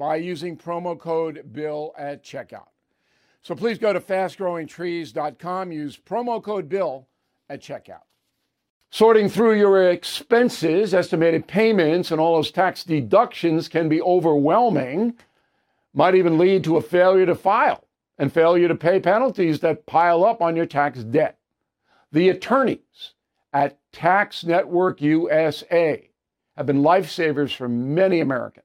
by using promo code BILL at checkout. So please go to fastgrowingtrees.com, use promo code BILL at checkout. Sorting through your expenses, estimated payments, and all those tax deductions can be overwhelming, might even lead to a failure to file and failure to pay penalties that pile up on your tax debt. The attorneys at Tax Network USA have been lifesavers for many Americans.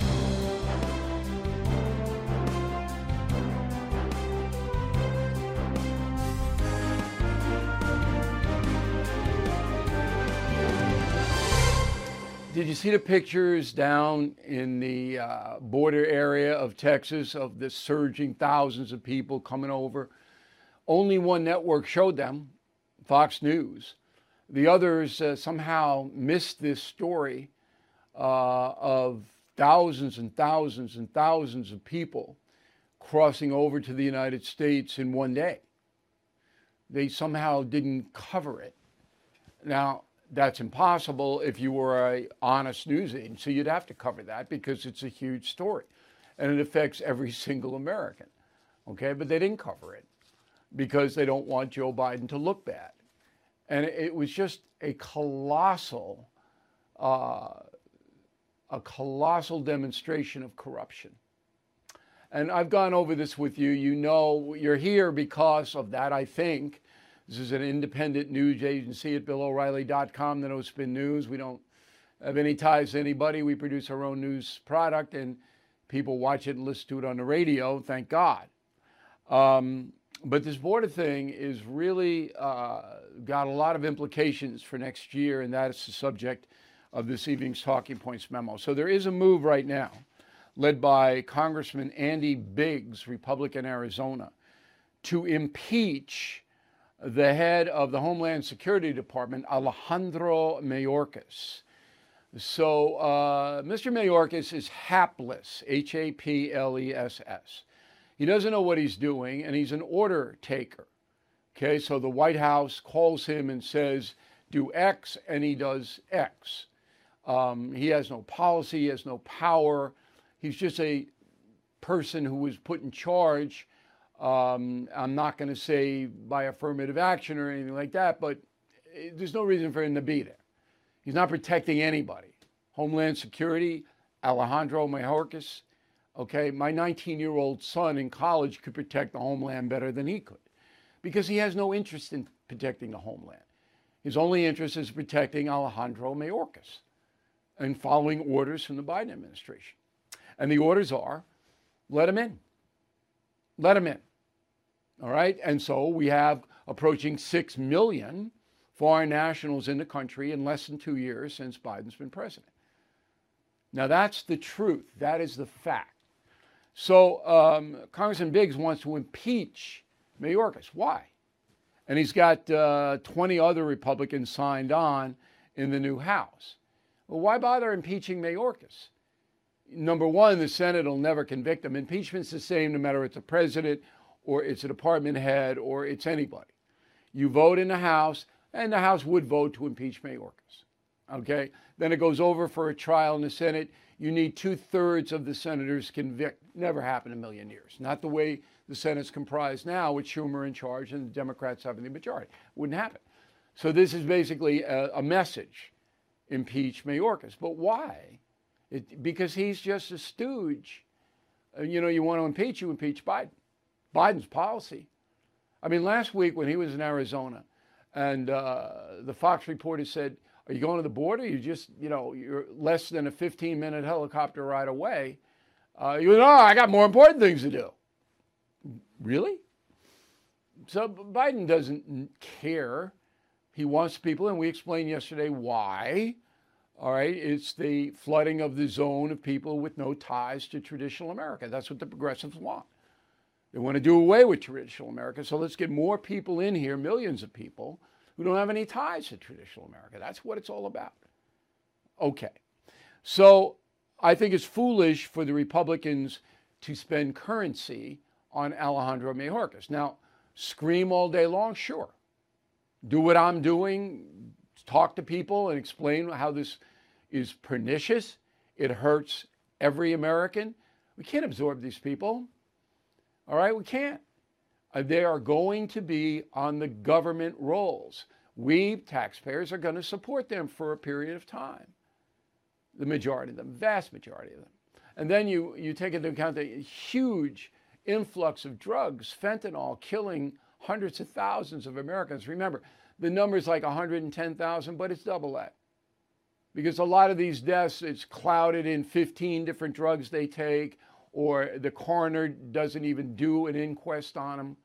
Did you see the pictures down in the uh, border area of Texas of the surging thousands of people coming over? Only one network showed them, Fox News. The others uh, somehow missed this story uh, of thousands and thousands and thousands of people crossing over to the United States in one day. They somehow didn't cover it. Now, that's impossible if you were a honest news agency. You'd have to cover that because it's a huge story, and it affects every single American. Okay, but they didn't cover it because they don't want Joe Biden to look bad, and it was just a colossal, uh, a colossal demonstration of corruption. And I've gone over this with you. You know, you're here because of that, I think. This is an independent news agency at BillO'Reilly.com, the No Spin News. We don't have any ties to anybody. We produce our own news product, and people watch it and listen to it on the radio. Thank God. Um, but this border thing is really uh, got a lot of implications for next year, and that is the subject of this evening's Talking Points memo. So there is a move right now, led by Congressman Andy Biggs, Republican Arizona, to impeach the head of the Homeland Security Department, Alejandro Mayorkas. So, uh, Mr. Mayorkas is hapless, H A P L E S S. He doesn't know what he's doing, and he's an order taker. Okay, so the White House calls him and says, do X, and he does X. Um, he has no policy, he has no power. He's just a person who was put in charge um, I'm not going to say by affirmative action or anything like that, but there's no reason for him to be there. He's not protecting anybody. Homeland Security, Alejandro Mayorkas. Okay, my 19 year old son in college could protect the homeland better than he could because he has no interest in protecting the homeland. His only interest is protecting Alejandro Mayorkas and following orders from the Biden administration. And the orders are let him in. Let him in. All right. And so we have approaching 6 million foreign nationals in the country in less than two years since Biden's been president. Now, that's the truth. That is the fact. So, um, Congressman Biggs wants to impeach Mayorkas. Why? And he's got uh, 20 other Republicans signed on in the new House. Well, why bother impeaching Mayorkas? Number one, the Senate will never convict him. Impeachment's the same no matter it's a president or it's a department head or it's anybody. You vote in the House, and the House would vote to impeach Mayorkas. Okay? Then it goes over for a trial in the Senate. You need two thirds of the senators convict. Never happened in a million years. Not the way the Senate's comprised now, with Schumer in charge and the Democrats having the majority. Wouldn't happen. So this is basically a, a message: impeach Mayorkas. But why? It, because he's just a stooge. Uh, you know, you want to impeach, you impeach Biden. Biden's policy. I mean, last week when he was in Arizona, and uh, the Fox reporter said, "Are you going to the border? You just, you know, you're less than a 15-minute helicopter ride away." Uh, you know, I got more important things to do. Really? So Biden doesn't care. He wants people, and we explained yesterday why. All right, it's the flooding of the zone of people with no ties to traditional America. That's what the progressives want. They want to do away with traditional America. So let's get more people in here, millions of people, who don't have any ties to traditional America. That's what it's all about. Okay. So I think it's foolish for the Republicans to spend currency on Alejandro Mayorkas. Now, scream all day long, sure. Do what I'm doing, talk to people and explain how this is pernicious. It hurts every American. We can't absorb these people. All right, we can't. Uh, they are going to be on the government rolls. We, taxpayers, are going to support them for a period of time. The majority of them, vast majority of them. And then you, you take into account the huge influx of drugs, fentanyl, killing hundreds of thousands of Americans. Remember, the number is like 110,000, but it's double that. Because a lot of these deaths, it's clouded in 15 different drugs they take or the coroner doesn't even do an inquest on him.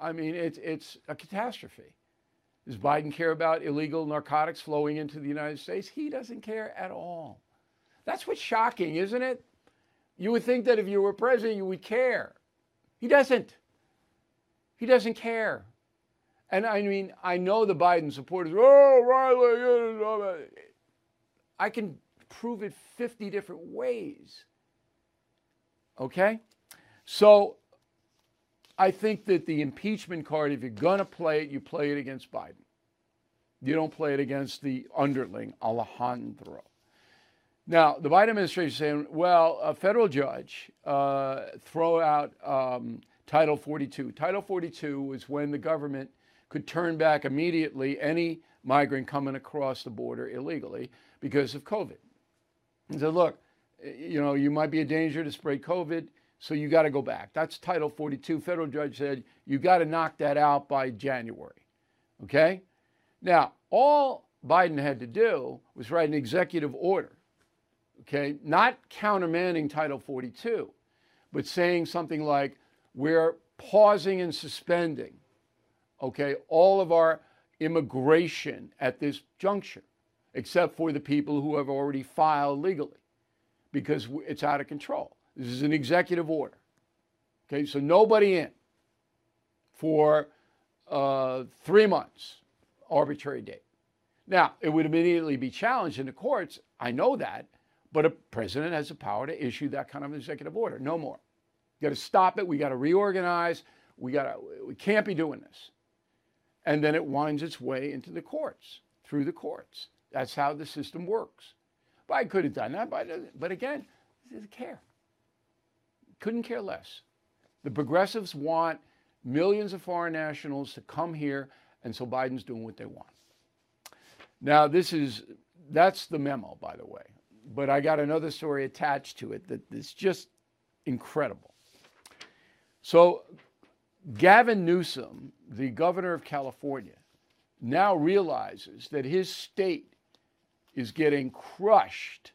I mean, it's, it's a catastrophe. Does Biden care about illegal narcotics flowing into the United States? He doesn't care at all. That's what's shocking, isn't it? You would think that if you were president, you would care. He doesn't. He doesn't care. And I mean, I know the Biden supporters, oh, Riley, I can prove it 50 different ways. Okay? So I think that the impeachment card, if you're going to play it, you play it against Biden. You don't play it against the underling, Alejandro. Now, the Biden administration is saying, well, a federal judge uh, throw out um, Title 42. Title 42 was when the government could turn back immediately any migrant coming across the border illegally because of COVID. And said, look, you know, you might be a danger to spread COVID, so you got to go back. That's Title 42. Federal judge said you got to knock that out by January. Okay? Now, all Biden had to do was write an executive order, okay, not countermanding Title 42, but saying something like, we're pausing and suspending, okay, all of our immigration at this juncture, except for the people who have already filed legally because it's out of control. This is an executive order. Okay, so nobody in for uh, three months, arbitrary date. Now, it would immediately be challenged in the courts. I know that, but a president has the power to issue that kind of executive order. No more. You got to stop it. We got to reorganize. We got to. We can't be doing this. And then it winds its way into the courts through the courts. That's how the system works. I could have done that, but, but again, didn't care. Couldn't care less. The progressives want millions of foreign nationals to come here, and so Biden's doing what they want. Now, this is that's the memo, by the way. But I got another story attached to it that is just incredible. So, Gavin Newsom, the governor of California, now realizes that his state is getting crushed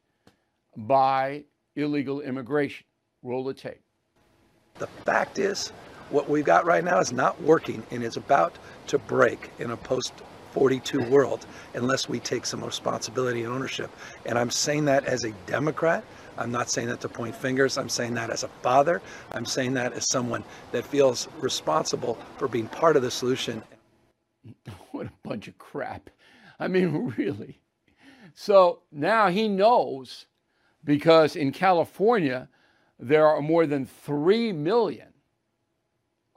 by illegal immigration. Roll the tape. The fact is, what we've got right now is not working and it's about to break in a post 42 world unless we take some responsibility and ownership. And I'm saying that as a Democrat. I'm not saying that to point fingers. I'm saying that as a father. I'm saying that as someone that feels responsible for being part of the solution. What a bunch of crap. I mean, really. So now he knows because in California, there are more than 3 million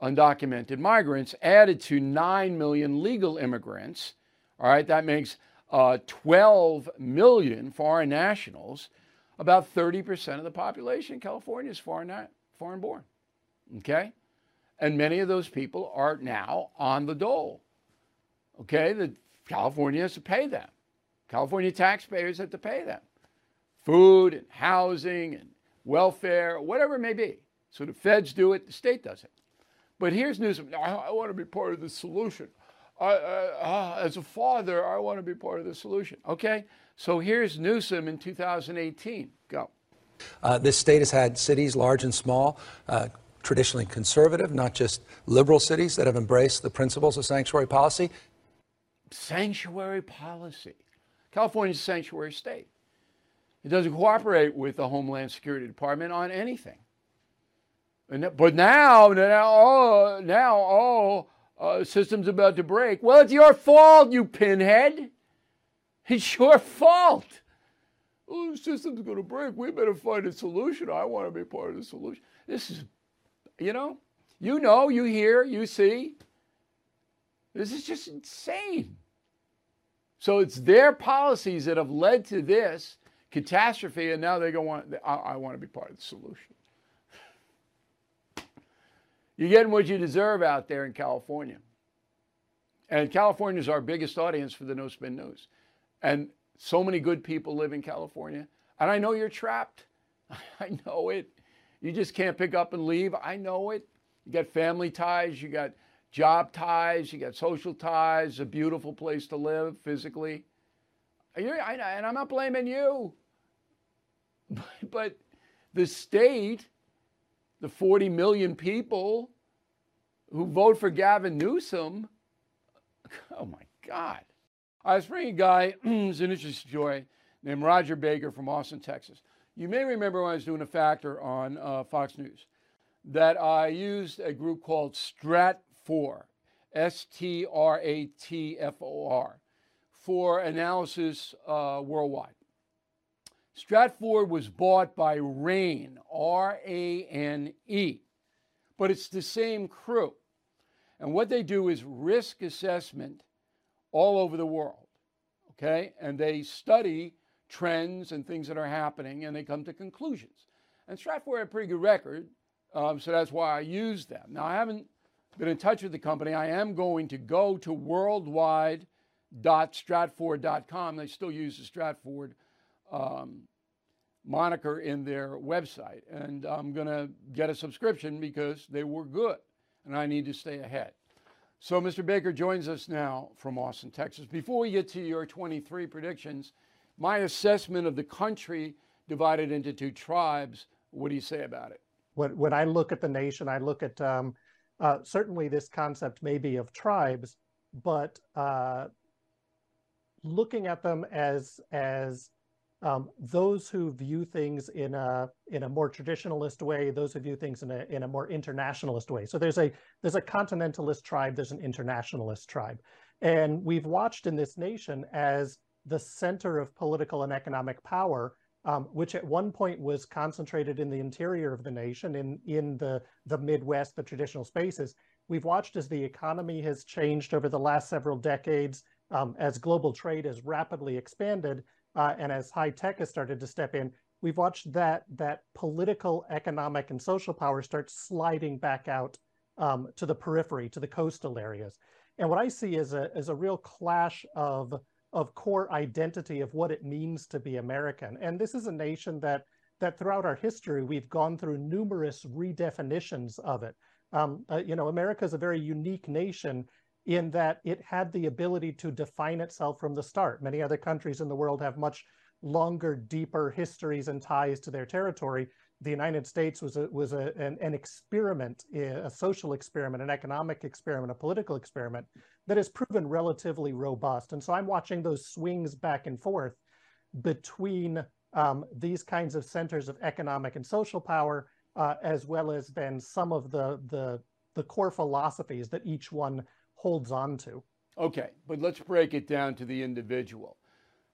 undocumented migrants added to 9 million legal immigrants. All right, that makes uh, 12 million foreign nationals. About 30% of the population in California is foreign, foreign born. Okay? And many of those people are now on the dole. Okay? The California has to pay them. California taxpayers have to pay them. Food and housing and welfare, whatever it may be. So the feds do it, the state does it. But here's Newsom. I, want to be part of the solution. I, uh, as a father, I want to be part of the solution. Okay, so here's Newsom in 2018. Go. Uh, this state has had cities, large and small, uh, traditionally conservative, not just liberal cities that have embraced the principles of sanctuary policy. Sanctuary policy. California's a sanctuary state. It doesn't cooperate with the Homeland Security Department on anything. And, but now, now, oh, now, oh, uh, system's about to break. Well, it's your fault, you pinhead. It's your fault. Oh, the system's going to break. We better find a solution. I want to be part of the solution. This is, you know, you know, you hear, you see. This is just insane. So it's their policies that have led to this catastrophe, and now they go on. I, I want to be part of the solution. You're getting what you deserve out there in California. And California is our biggest audience for the No Spin News. And so many good people live in California. And I know you're trapped. I know it. You just can't pick up and leave. I know it. You got family ties, you got job ties, you got social ties, a beautiful place to live physically. and I'm not blaming you. But the state the 40 million people who vote for Gavin Newsom. Oh my God. I was bringing a guy who's an interesting story named Rodger Baker from Austin, Texas. You may remember when I was doing a factor on uh, Fox News that I used a group called Stratfor, S T R A T F O R, for analysis uh, worldwide. Stratfor was bought by RANE, R A N E, but it's the same crew. And what they do is risk assessment all over the world, okay? And they study trends and things that are happening and they come to conclusions. And Stratfor had a pretty good record, um, so that's why I use them. Now, I haven't been in touch with the company. I am going to go to worldview.stratfor.com. They still use the Stratfor um, moniker in their website. And I'm going to get a subscription because they were good and I need to stay ahead. So, Mr. Baker joins us now from Austin, Texas. Before we get to your 23 predictions, my assessment of the country divided into two tribes, what do you say about it? When, when I look at the nation, I look at um, uh, certainly this concept may be of tribes, but uh, looking at them as as um, those who view things in a in a more traditionalist way, those who view things in a in a more internationalist way. So there's a there's a continentalist tribe, there's an internationalist tribe, and we've watched in this nation as the center of political and economic power, um, which at one point was concentrated in the interior of the nation, in in the the Midwest, the traditional spaces. We've watched as the economy has changed over the last several decades, um, as global trade has rapidly expanded uh, and as high tech has started to step in, we've watched that that political, economic, and social power start sliding back out um, to the periphery, to the coastal areas. And what I see is a is a real clash of of core identity of what it means to be American. And this is a nation that that throughout our history we've gone through numerous redefinitions of it. Um, uh, you know, America is a very unique nation in that it had the ability to define itself from the start. Many other countries in the world have much longer, deeper histories and ties to their territory. the United States was a, was a, an, an experiment, a social experiment, an economic experiment, a political experiment that has proven relatively robust. And so I'm watching those swings back and forth between um, these kinds of centers of economic and social power, uh, as well as then some of the, the, the core philosophies that each one holds on to. Okay, but let's break it down to the individual.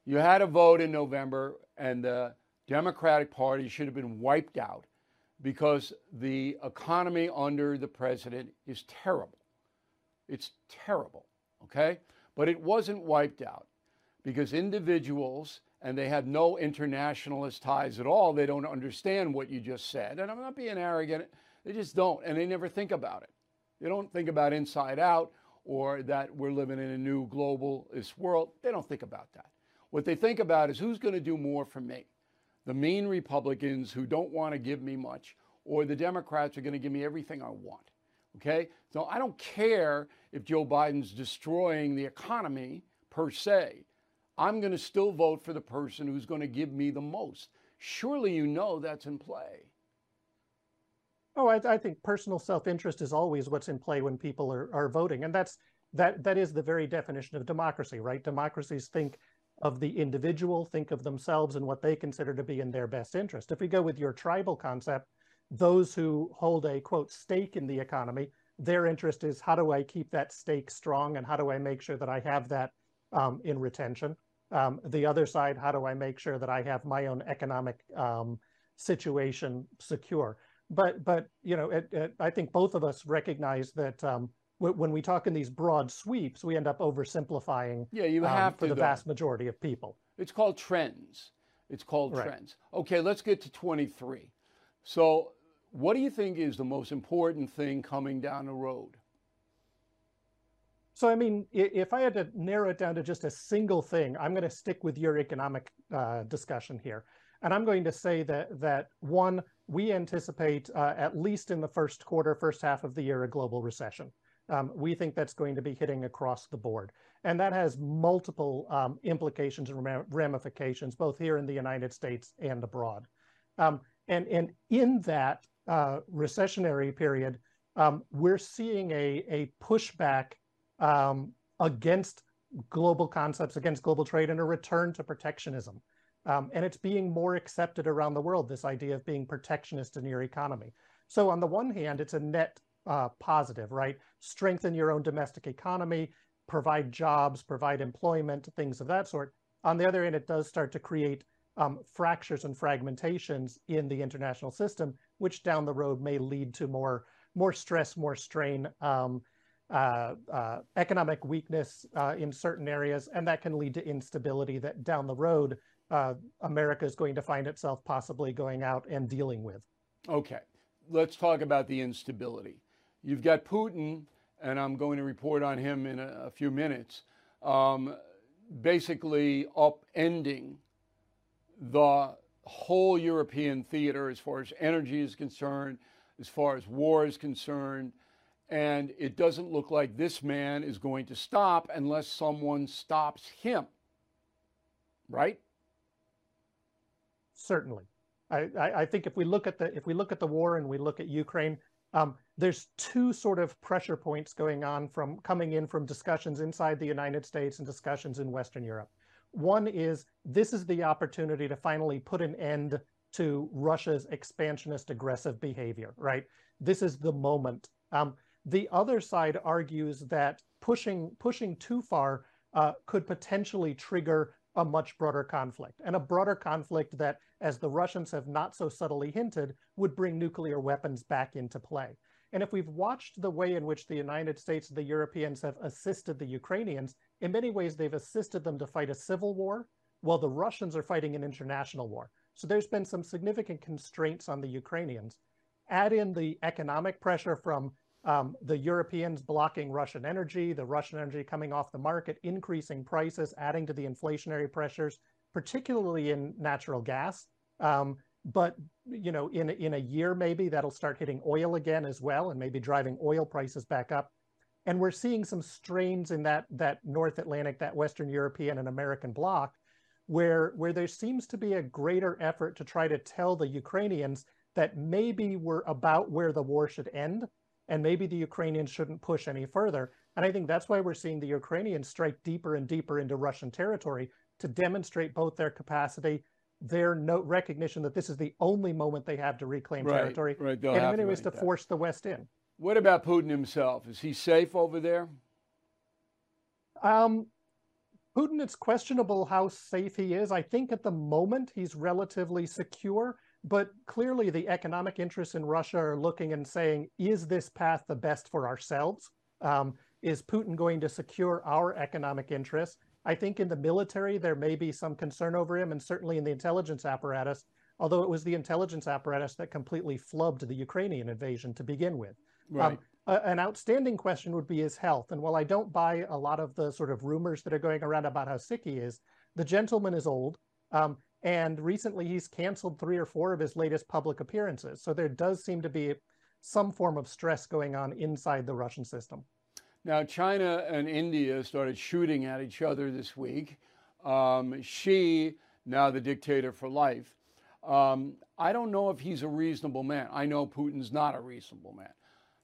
You had a vote in November, and the Democratic Party should have been wiped out because the economy under the president is terrible. It's terrible, okay? But it wasn't wiped out because individuals, and they have no internationalist ties at all, they don't understand what you just said. And I'm not being arrogant, they just don't, and they never think about it. They don't think about inside out or that we're living in a new globalist world. They don't think about that. What they think about is who's going to do more for me? The mean Republicans who don't want to give me much, or the Democrats are going to give me everything I want. Okay? So I don't care if Joe Biden's destroying the economy per se. I'm going to still vote for the person who's going to give me the most. Surely you know that's in play. Oh, I, I think personal self-interest is always what's in play when people are, are voting, and that's that that is the very definition of democracy, right? Democracies think of the individual, think of themselves and what they consider to be in their best interest. If we go with your tribal concept, those who hold a quote stake in the economy, their interest is how do I keep that stake strong and how do I make sure that I have that um, in retention? Um, the other side, how do I make sure that I have my own economic um, situation secure? But but you know, it, it, I think both of us recognize that um, when we talk in these broad sweeps, we end up oversimplifying. Yeah, you have um, for to, the though. vast majority of people. It's called trends. It's called Right. trends. Okay, let's get to 23. So, what do you think is the most important thing coming down the road? So, I mean, if I had to narrow it down to just a single thing, I'm going to stick with your economic uh, discussion here, and I'm going to say that that one, we anticipate uh, at least in the first quarter, first half of the year, a global recession. Um, we think that's going to be hitting across the board, and that has multiple um, implications and ramifications, both here in the United States and abroad. Um, and and in that uh, recessionary period, um, we're seeing a a pushback um, against global concepts, against global trade, and a return to protectionism. Um, and it's being more accepted around the world, this idea of being protectionist in your economy. So, on the one hand, it's a net uh, positive, right? Strengthen your own domestic economy, provide jobs, provide employment, things of that sort. On the other hand, it does start to create um, fractures and fragmentations in the international system, which down the road may lead to more more stress, more strain, um, uh, uh, economic weakness uh, in certain areas, and that can lead to instability that down the road uh, America is going to find itself possibly going out and dealing with. Okay, let's talk about the instability. You've got Putin, and I'm going to report on him in a, a few minutes, um, basically upending the whole European theater as far as energy is concerned, as far as war is concerned. And it doesn't look like this man is going to stop unless someone stops him. Right? Certainly, I, I, think if we look at the if we look at the war and we look at Ukraine, um, there's two sort of pressure points going on from coming in from discussions inside the United States and discussions in Western Europe. One is this is the opportunity to finally put an end to Russia's expansionist aggressive behavior, right? This is the moment. Um, the other side argues that pushing pushing too far uh, could potentially trigger a much broader conflict, and a broader conflict that, as the Russians have not so subtly hinted, would bring nuclear weapons back into play. And if we've watched the way in which the United States the Europeans have assisted the Ukrainians, in many ways they've assisted them to fight a civil war, while the Russians are fighting an international war. So there's been some significant constraints on the Ukrainians. Add in the economic pressure from um, the Europeans blocking Russian energy, the Russian energy coming off the market, increasing prices, adding to the inflationary pressures, particularly in natural gas. Um, but you know, in in a year maybe that'll start hitting oil again as well, and maybe driving oil prices back up. And we're seeing some strains in that that North Atlantic, that Western European and American bloc, where where there seems to be a greater effort to try to tell the Ukrainians that maybe we're about where the war should end and maybe the Ukrainians shouldn't push any further. And I think that's why we're seeing the Ukrainians strike deeper and deeper into Russian territory to demonstrate both their capacity, their no recognition that this is the only moment they have to reclaim Right, territory, right, and in many ways to that. force the West in. What about Putin himself? Is he safe over there? Um, Putin, it's questionable how safe he is. I think at the moment he's relatively secure, but clearly the economic interests in Russia are looking and saying, is this path the best for ourselves? Um, is Putin going to secure our economic interests? I think in the military, there may be some concern over him, and certainly in the intelligence apparatus, although it was the intelligence apparatus that completely flubbed the Ukrainian invasion to begin with. Right. Um, an outstanding question would be his health. And while I don't buy a lot of the sort of rumors that are going around about how sick he is, the gentleman is old. Um, and recently he's canceled three or four of his latest public appearances. So there does seem to be some form of stress going on inside the Russian system. Now, China and India started shooting at each other this week. Um, Xi, now the dictator for life. Um, I don't know if he's a reasonable man. I know Putin's not a reasonable man.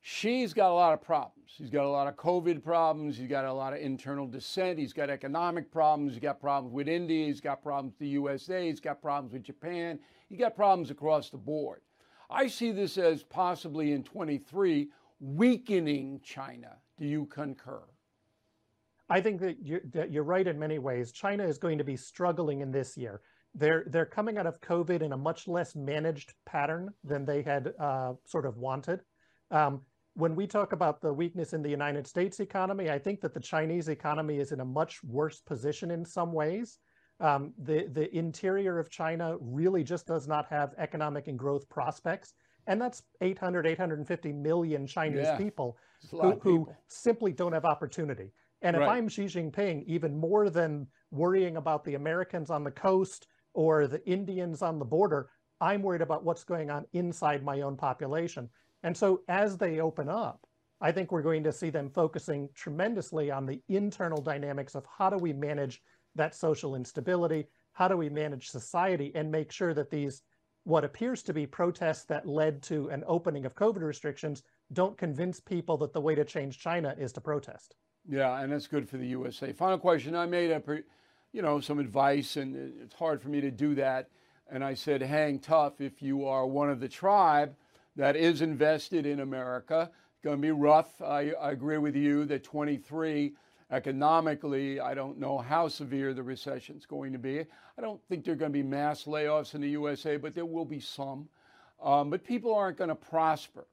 Xi's got a lot of problems. He's got a lot of COVID problems. He's got a lot of internal dissent. He's got economic problems. He's got problems with India. He's got problems with the USA. He's got problems with Japan. He's got problems across the board. I see this as possibly in 23 weakening China. Do you concur? I think that you're, that you're right in many ways. China is going to be struggling in this year. They're they're coming out of COVID in a much less managed pattern than they had uh, sort of wanted. Um, when we talk about the weakness in the United States economy, I think that the Chinese economy is in a much worse position in some ways. Um, the the interior of China really just does not have economic and growth prospects, and that's 800 850 million Chinese Yeah. people It's a lot who, of who simply don't have opportunity. And if Right. I'm Xi Jinping, even more than worrying about the Americans on the coast or the Indians on the border, I'm worried about what's going on inside my own population. And so as they open up, I think we're going to see them focusing tremendously on the internal dynamics of how do we manage that social instability? How do we manage society and make sure that these, what appears to be protests that led to an opening of COVID restrictions, don't convince people that the way to change China is to protest? Yeah, and that's good for the USA. Final question. I made up, you know, some advice, and it's hard for me to do that. And I said, hang tough if you are one of the tribe that is invested in America. It's going to be rough. I, I agree with you that 23 economically, I don't know how severe the recession is going to be. I don't think there are going to be mass layoffs in the USA, but there will be some. Um, but people aren't going to prosper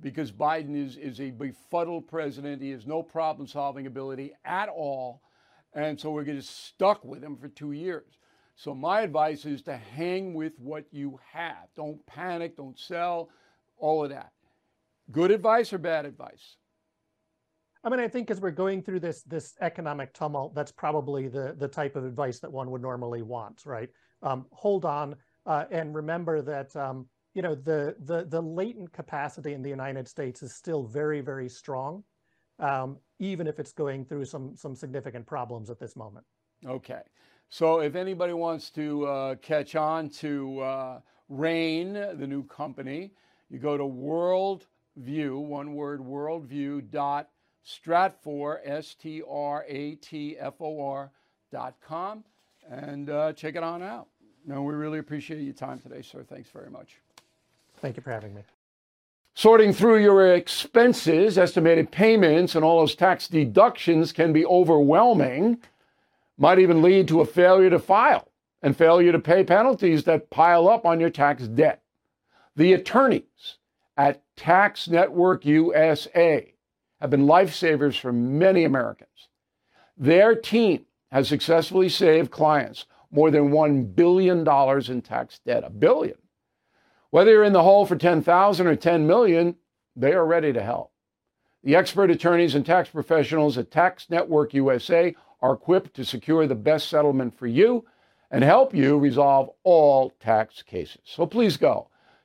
because Biden is, is a befuddled president. He has no problem solving ability at all. And so we're going to stuck with him for two years. So my advice is to hang with what you have. Don't panic, don't sell, all of that. Good advice or bad advice? I mean, I think as we're going through this this economic tumult, that's probably the the type of advice that one would normally want, right? Um, hold on uh, and remember that um, you know the the the latent capacity in the United States is still very very strong, um, even if it's going through some some significant problems at this moment. Okay. So if anybody wants to uh, catch on to uh, RANE, the new company, you go to Worldview, one word, worldview.stratfor, S T R A T F O R dot com, and uh, check it on out. No, we really appreciate your time today, sir. Thanks very much. Thank you for having me. Sorting through your expenses, estimated payments, and all those tax deductions can be overwhelming. Might even lead to a failure to file and failure to pay penalties that pile up on your tax debt. The attorneys at Tax Network USA have been lifesavers for many Americans. Their team has successfully saved clients more than $1 billion in tax debt. A billion. Whether you're in the hole for 10,000 or 10 million, they are ready to help. The expert attorneys and tax professionals at Tax Network USA are equipped to secure the best settlement for you and help you resolve all tax cases. So please go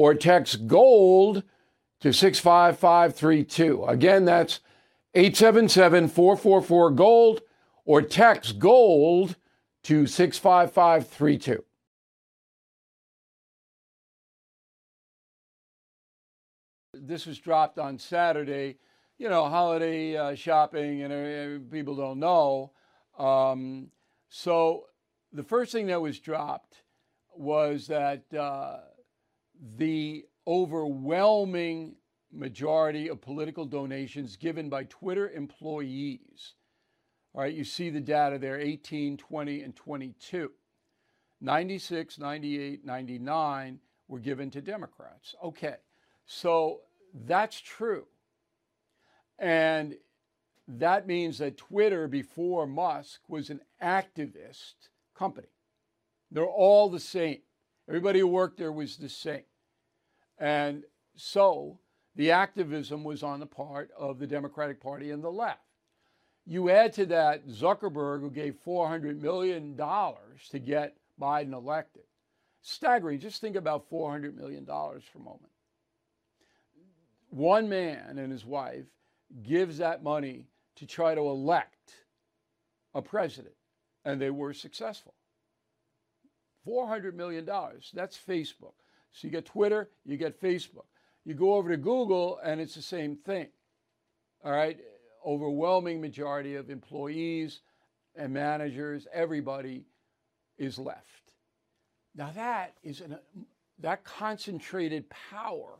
or text GOLD to 65532. Again, that's 877 444 GOLD or text GOLD to 65532. This was dropped on Saturday. You know, holiday uh, shopping, and uh, people don't know. Um, so the first thing that was dropped was that uh, the overwhelming majority of political donations given by Twitter employees. All right, you see the data there 18, 20, and 22. 96, 98, 99 were given to Democrats. Okay, so that's true. And that means that Twitter before Musk was an activist company. They're all the same. Everybody who worked there was the same. And so the activism was on the part of the Democratic Party and the left. You add to that Zuckerberg, who gave $400 million to get Biden elected. Staggering. Just think about $400 million for a moment. One man and his wife gives that money to try to elect a president, and they were successful. $400 million. That's Facebook. So you get Twitter, you get Facebook. You go over to Google, and it's the same thing. All right? Overwhelming majority of employees and managers, everybody is left. Now that is an, that concentrated power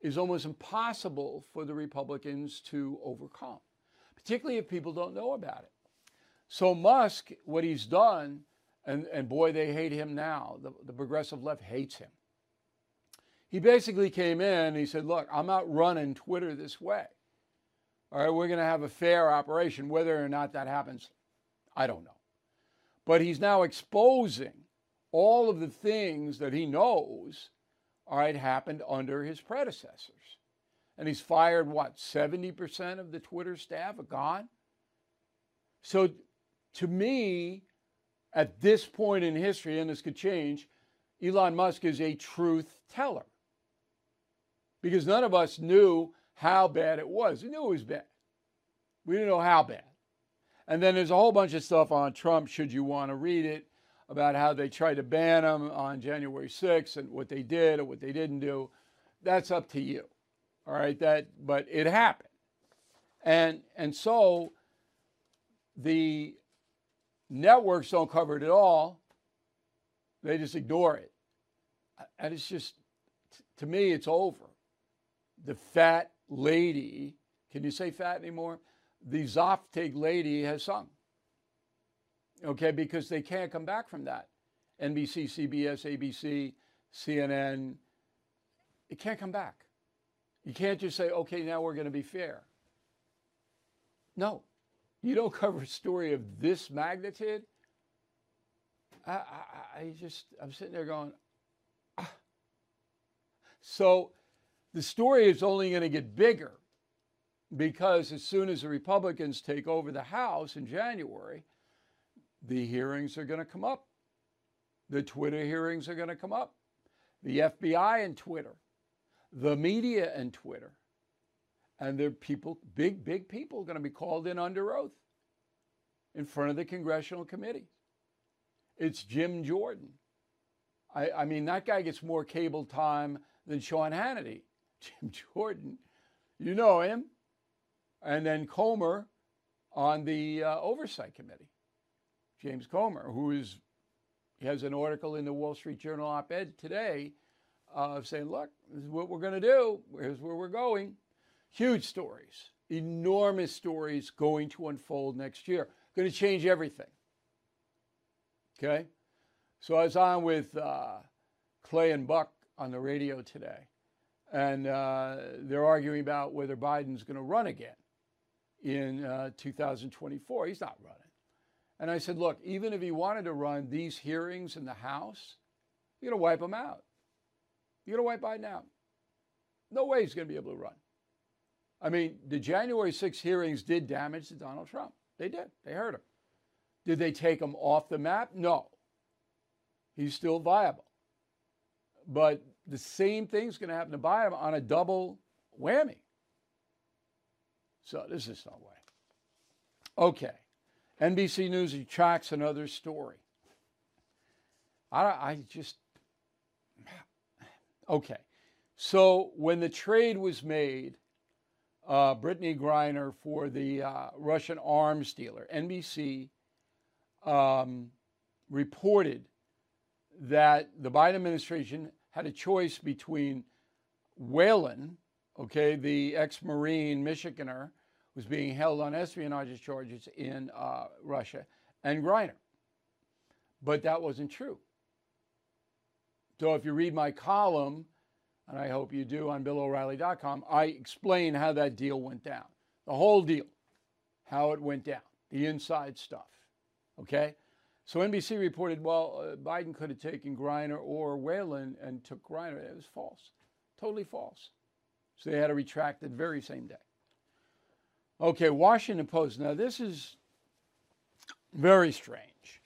is almost impossible for the Republicans to overcome, particularly if people don't know about it. So Musk, what he's done and, and boy, they hate him now. The, the progressive left hates him. He basically came in and he said, Look, I'm not running Twitter this way. All right, we're going to have a fair operation. Whether or not that happens, I don't know. But he's now exposing all of the things that he knows, all right, happened under his predecessors. And he's fired, what, 70% of the Twitter staff are gone? So to me, at this point in history, and this could change, Elon Musk is a truth teller. Because none of us knew how bad it was. We knew it was bad. We didn't know how bad. And then there's a whole bunch of stuff on Trump, should you want to read it, about how they tried to ban him on January 6th and what they did and what they didn't do. That's up to you. All right, that but it happened. And and so the Networks don't cover it at all. They just ignore it. And it's just, to me, it's over. The fat lady, can you say fat anymore? The Zoftig lady has sung. Okay, because they can't come back from that. NBC, CBS, ABC, CNN, it can't come back. You can't just say, okay, now we're going to be fair. No, you don't cover a story of this magnitude. I, I, I just, I'm sitting there going, ah. So the story is only going to get bigger because as soon as the Republicans take over the House in January, the hearings are going to come up. The Twitter hearings are going to come up. The FBI and Twitter, the media and Twitter. And there are people, big, big people, going to be called in under oath in front of the congressional committee. It's Jim Jordan. I, I mean, that guy gets more cable time than Sean Hannity. Jim Jordan, you know him. And then Comer on the uh, oversight committee. James Comer, who is, has an article in the Wall Street Journal op ed today uh, saying, look, this is what we're going to do. Here's where we're going. Huge stories, enormous stories going to unfold next year. Going to change everything. Okay? So I was on with uh, Clay and Buck on the radio today, and uh, they're arguing about whether Biden's going to run again in uh, 2024. He's not running. And I said, look, even if he wanted to run these hearings in the House, you're going to wipe him out. You're going to wipe Biden out. No way he's going to be able to run. I mean, the January 6 hearings did damage to Donald Trump. They did. They hurt him. Did they take him off the map? No. He's still viable. But the same thing's going to happen to Biden on a double whammy. So this is no way. Okay. NBC News tracks another story. I, I just, okay. So when the trade was made, uh, Brittney Griner for the uh, Russian arms dealer, NBC um, reported that the Biden administration had a choice between Whelan, okay, the ex Marine Michiganer, was being held on espionage charges in uh, Russia, and Griner. But that wasn't true. So if you read my column, and I hope you do on BillO'Reilly.com, I explain how that deal went down, the whole deal, how it went down, the inside stuff. Okay? So NBC reported, well, uh, Biden could have taken Griner or Whelan and took Griner. It was false, totally false. So they had to retract it very same day. Okay, Washington Post. Now, this is very strange.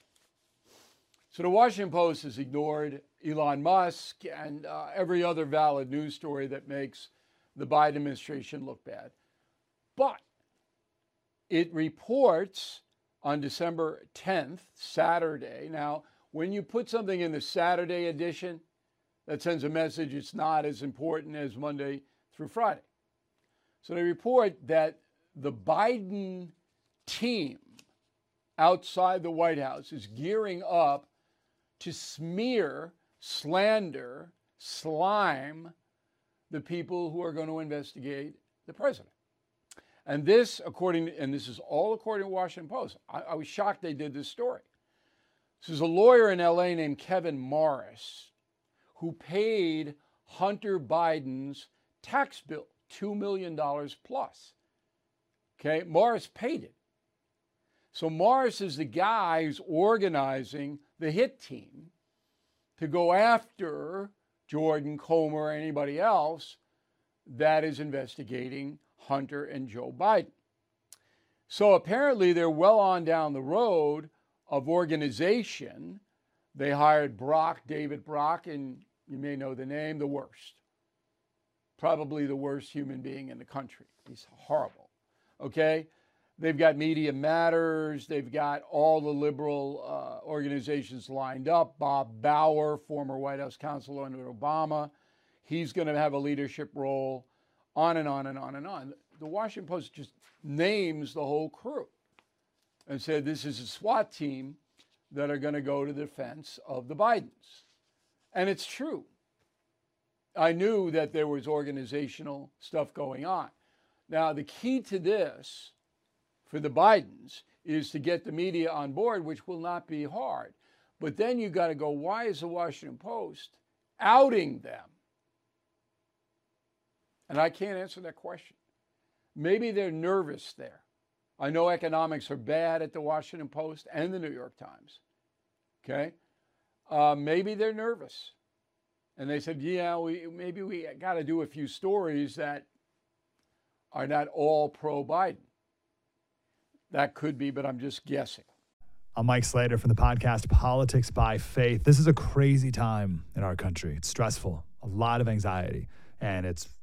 So, the Washington Post has ignored Elon Musk and uh, every other valid news story that makes the Biden administration look bad. But it reports on December 10th, Saturday. Now, when you put something in the Saturday edition, that sends a message it's not as important as Monday through Friday. So they report that the Biden team outside the White House is gearing up to smear, slander, slime the people who are going to investigate the president. And this, according, and this is all according to Washington Post. I, I was shocked they did this story. This is a lawyer in LA named Kevin Morris who paid Hunter Biden's tax bill, $2 million plus. Okay, Morris paid it. So Morris is the guy who's organizing the hit team to go after Jordan Comer or anybody else that is investigating Hunter and Joe Biden. So apparently they're well on down the road of organization. They hired Brock, David Brock, and you may know the name, the worst. Probably the worst human being in the country. He's horrible okay? They've got Media Matters. They've got all the liberal uh, organizations lined up. Bob Bauer, former White House counsel under Obama, he's going to have a leadership role, on and on and on and on. The Washington Post just names the whole crew and said this is a SWAT team that are going to go to the defense of the Bidens. And it's true. I knew that there was organizational stuff going on. Now, the key to this for the Bidens is to get the media on board, which will not be hard. But then you got to go, why is the Washington Post outing them? And I can't answer that question. Maybe they're nervous there. I know economics are bad at the Washington Post and the New York Times. Okay? Uh, maybe they're nervous. And they said, yeah, we, maybe we got to do a few stories that are not all pro Biden. That could be, but I'm just guessing. I'm Mike Slater from the podcast Politics by Faith. This is a crazy time in our country. It's stressful, a lot of anxiety, and it's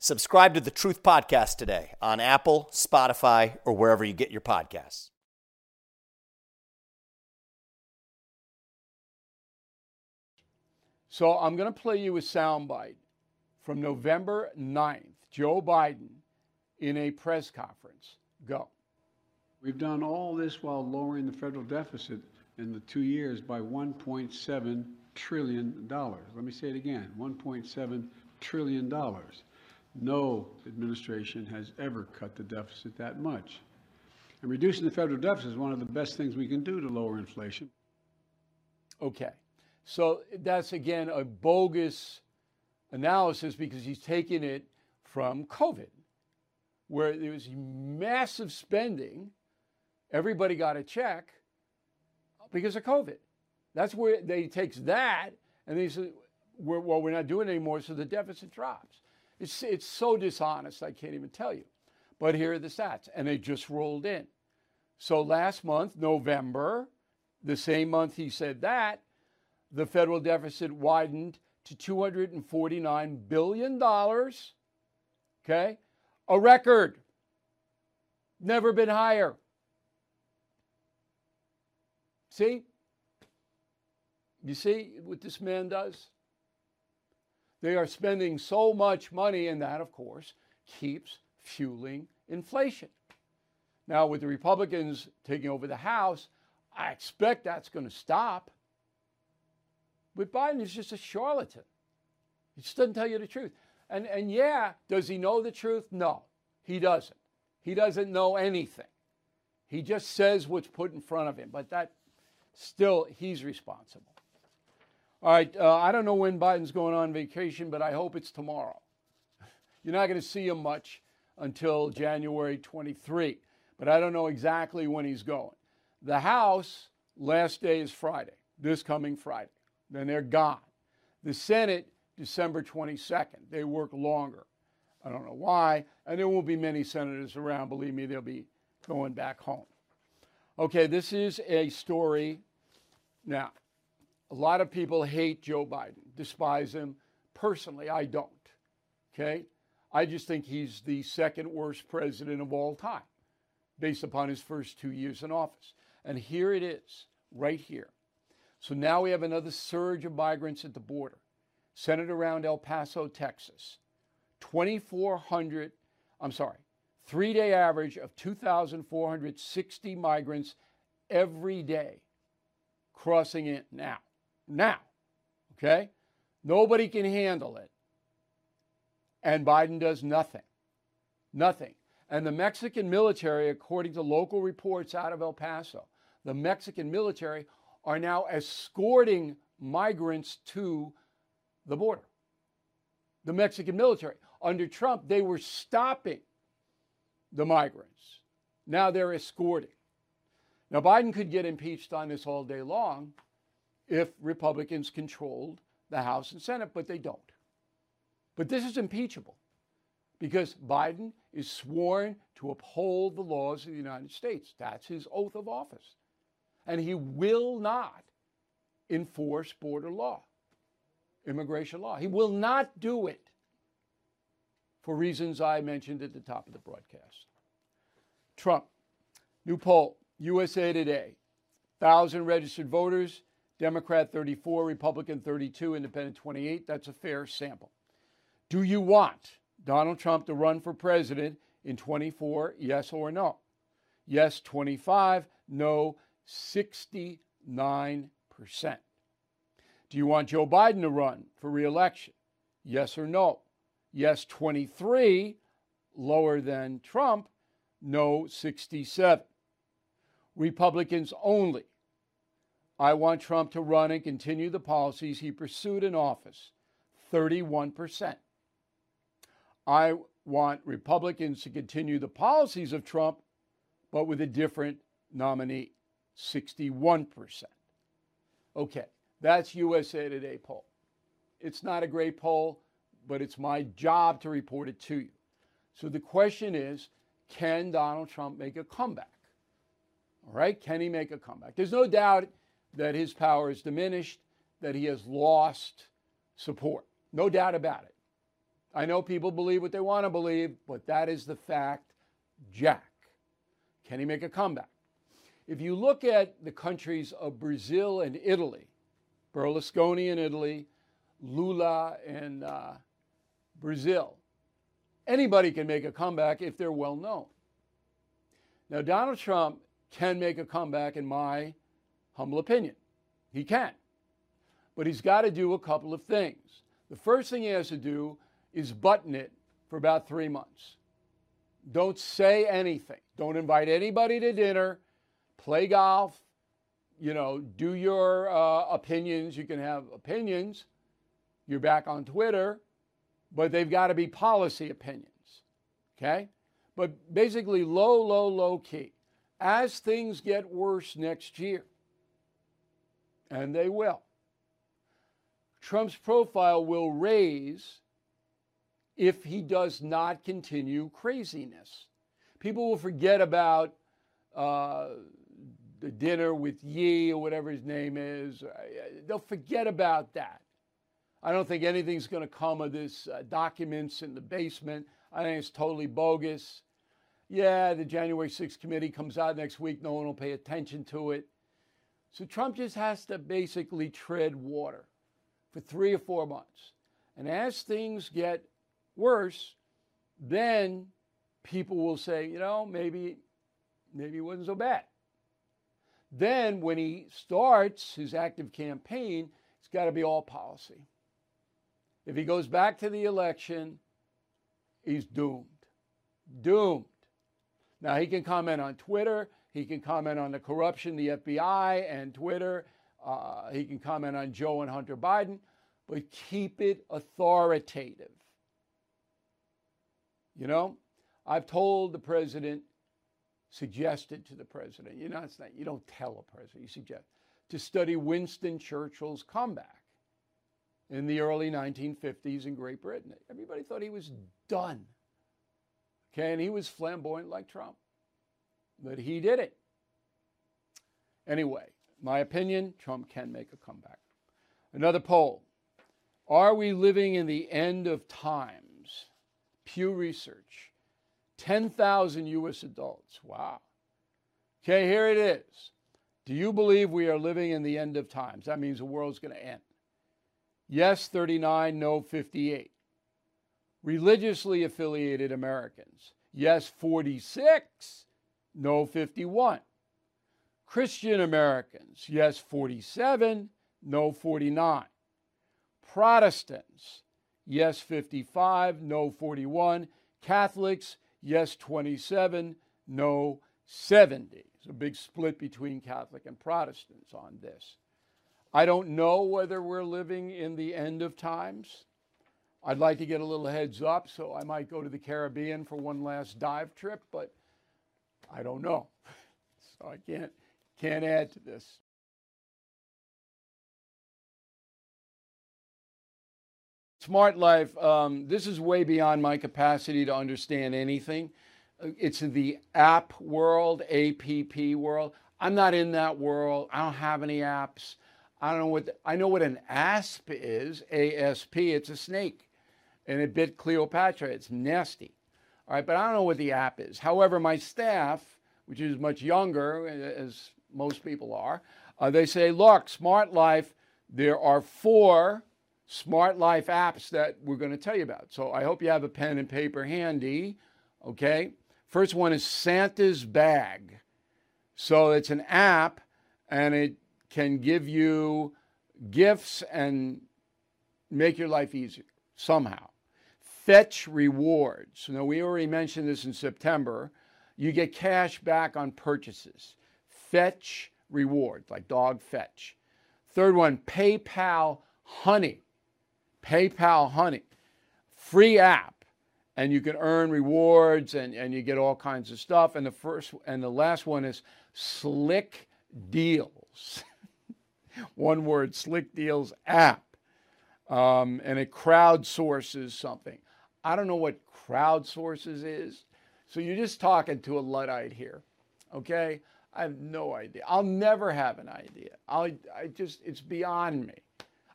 Subscribe to the Truth Podcast today on Apple, Spotify, or wherever you get your podcasts. So I'm going to play you a soundbite from November 9th. Joe Biden in a press conference. Go. We've done all this while lowering the federal deficit in the two years by 1.7 trillion dollars. Let me say it again: 1.7 trillion dollars. No administration has ever cut the deficit that much. And reducing the federal deficit is one of the best things we can do to lower inflation. Okay. So that's again a bogus analysis because he's taking it from COVID, where there was massive spending. Everybody got a check because of COVID. That's where they takes that and they say, well, we're not doing anymore, so the deficit drops. It's, it's so dishonest, I can't even tell you. But here are the stats, and they just rolled in. So last month, November, the same month he said that, the federal deficit widened to $249 billion. Okay? A record. Never been higher. See? You see what this man does? They are spending so much money, and that, of course, keeps fueling inflation. Now, with the Republicans taking over the House, I expect that's going to stop. But Biden is just a charlatan. He just doesn't tell you the truth. And, and yeah, does he know the truth? No, he doesn't. He doesn't know anything. He just says what's put in front of him, but that still, he's responsible. All right, uh, I don't know when Biden's going on vacation, but I hope it's tomorrow. You're not going to see him much until January 23, but I don't know exactly when he's going. The House, last day is Friday, this coming Friday. Then they're gone. The Senate, December 22nd. They work longer. I don't know why, and there won't be many senators around. Believe me, they'll be going back home. Okay, this is a story. Now, a lot of people hate Joe Biden, despise him. Personally, I don't. Okay? I just think he's the second worst president of all time, based upon his first two years in office. And here it is, right here. So now we have another surge of migrants at the border, centered around El Paso, Texas. 2,400, I'm sorry, three day average of 2,460 migrants every day crossing it now now. Okay? Nobody can handle it. And Biden does nothing. Nothing. And the Mexican military, according to local reports out of El Paso, the Mexican military are now escorting migrants to the border. The Mexican military. Under Trump, they were stopping the migrants. Now they're escorting. Now, Biden could get impeached on this all day long, if Republicans controlled the House and Senate, but they don't. But this is impeachable because Biden is sworn to uphold the laws of the United States. That's his oath of office. And he will not enforce border law, immigration law. He will not do it for reasons I mentioned at the top of the broadcast. Trump, new poll, USA Today, 1,000 registered voters, Democrat 34, Republican 32, Independent 28. That's a fair sample. Do you want Donald Trump to run for president in 24? Yes or no? Yes, 25. No, 69%. Do you want Joe Biden to run for reelection? Yes or no? Yes, 23, lower than Trump. No, 67. Republicans only. I want Trump to run and continue the policies he pursued in office. 31%. I want Republicans to continue the policies of Trump, but with a different nominee. 61%. Okay, that's USA Today poll. It's not a great poll, but it's my job to report it to you. So the question is can Donald Trump make a comeback? All right, can he make a comeback? There's no doubt that his power is diminished, that he has lost support. No doubt about it. I know people believe what they want to believe, but that is the fact, Jack. Can he make a comeback? If you look at the countries of Brazil and Italy, Berlusconi in Italy, Lula in uh, Brazil, anybody can make a comeback if they're well known. Now, Donald Trump can make a comeback, in my humble opinion. He can. But he's got to do a couple of things. The first thing he has to do is button it for about three months. Don't say anything. Don't invite anybody to dinner play golf, you know, do your uh, opinions. You can have opinions. You're back on Twitter, but they've got to be policy opinions. Okay? But basically, low, low, low key. As things get worse next year, and they will, Trump's profile will raise if he does not continue craziness. People will forget about uh, the dinner with Ye or whatever his name is. They'll forget about that. I don't think anything's going to come of this uh, documents in the basement. I think it's totally bogus. Yeah, the January 6th committee comes out next week. No one will pay attention to it. So Trump just has to basically tread water for three or four months. And as things get worse, then people will say, you know, maybe maybe it wasn't so bad. Then, when he starts his active campaign, it's got to be all policy. If he goes back to the election, he's doomed. Doomed. Now, he can comment on Twitter, he can comment on the corruption, the FBI and Twitter, uh, he can comment on Joe and Hunter Biden, but keep it authoritative. You know, I've told the president suggested to the president, you know, it's not, you don't tell a president, you suggest, to study Winston Churchill's comeback in the early 1950s in Great Britain. Everybody thought he was done. Okay, and he was flamboyant like Trump. But he did it. Anyway, my opinion Trump can make a comeback. Another poll Are we living in the end of times? Pew Research. 10,000 U.S. adults. Wow. Okay, here it is. Do you believe we are living in the end of times? That means the world's going to end. Yes, 39, no, 58. Religiously affiliated Americans. Yes, 46, no, 51. Christian Americans. Yes, 47, no, 49. Protestants. Yes, 55, no, 41. Catholics, yes 27, no 70. It's a big split between Catholic and Protestants on this. I don't know whether we're living in the end of times. I'd like to get a little heads up, so I might go to the Caribbean for one last dive trip, but I don't know. So I can't can't add to this. Smart Life, um, this is way beyond my capacity to understand anything. Uh, it's the app world, APP world. I'm not in that world. I don't have any apps. I don't know what, the, I know what an ASP is, ASP, it's a snake. And it bit Cleopatra, it's nasty. All right, but I don't know what the app is. However, my staff, which is much younger, as most people are, uh, they say, look, Smart Life, there are four smart life apps that we're going to tell you about. So I hope you have a pen and paper handy. Okay. First one is Santa's Bag. So it's an app and it can give you, gifts and make your life easier somehow. Fetch rewards. Now, we already mentioned this in September. You get cash back on purchases. Fetch rewards, like dog fetch. Third one, PayPal Honey. PayPal Honey. Free app. And you can earn rewards and, and you get all kinds of stuff. And the first and the last one is Slick Deals. one word, Slick Deals app. Um, and it crowdsources something. I don't know what crowdsources is. So you're just talking to a Luddite here. Okay? I have no idea. I'll never have an idea. I'll, I just, it's beyond me.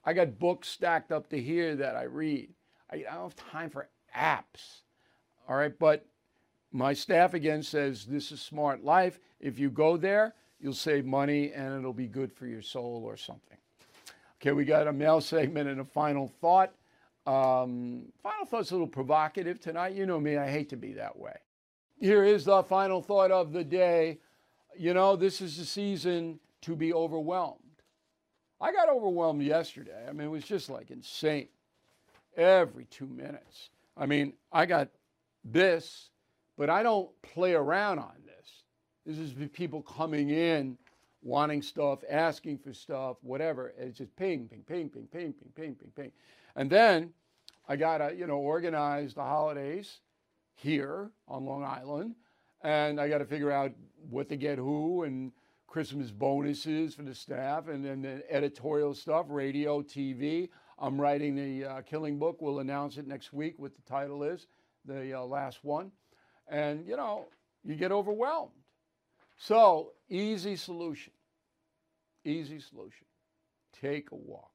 I got books stacked up to here that I read. I, I don't have time for apps. All right. But my staff again says this is smart life. If you go there, you'll save money and it'll be good for your soul or something. Okay, we got a mail segment and a final thought. Um, final thought's a little provocative tonight. You know me, I hate to be that way. Here is the final thought of the day. You know, this is the season to be overwhelmed. I got overwhelmed yesterday. I mean, it was just like insane. Every two minutes. I mean, I got this, but I don't play around on this. This is people coming in, wanting stuff, asking for stuff, whatever. It's just ping, ping, ping, ping, ping, ping, ping, ping, ping. And then I got to, you know, organize the holidays here on Long Island. And I got to figure out what to get who and Christmas bonuses for the staff and then the editorial stuff, radio, TV. I'm writing the uh, Killing Book. We'll announce it next week what the title is, the uh, last one. And, you know, you get overwhelmed. So, easy solution. Easy solution. Take a walk.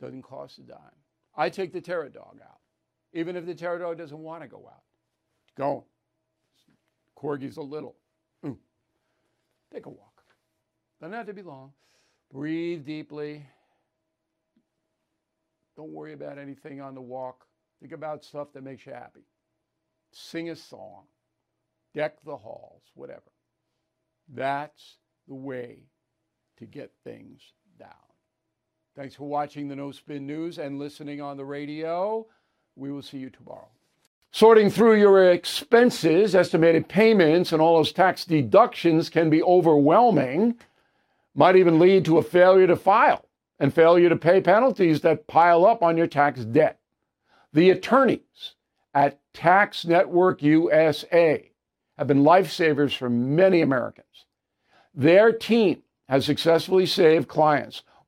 Doesn't cost a dime. I take the terror dog out, even if the terror dog doesn't want to go out. Go. Corgi's a little. Mm. Take a walk. Doesn't have to be long. Breathe deeply. Don't worry about anything on the walk. Think about stuff that makes you happy. Sing a song. Deck the halls, whatever. That's the way to get things down. Thanks for watching the No Spin News and listening on the radio. We will see you tomorrow. Sorting through your expenses, estimated payments, and all those tax deductions can be overwhelming, might even lead to a failure to file and failure to pay penalties that pile up on your tax debt. The attorneys at Tax Network USA have been lifesavers for many Americans. Their team has successfully saved clients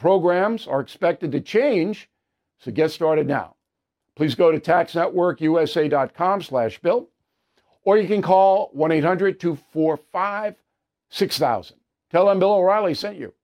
programs are expected to change, so get started now. Please go to taxnetworkusa.com slash bill, or you can call 1-800-245-6000. Tell them Bill O'Reilly sent you.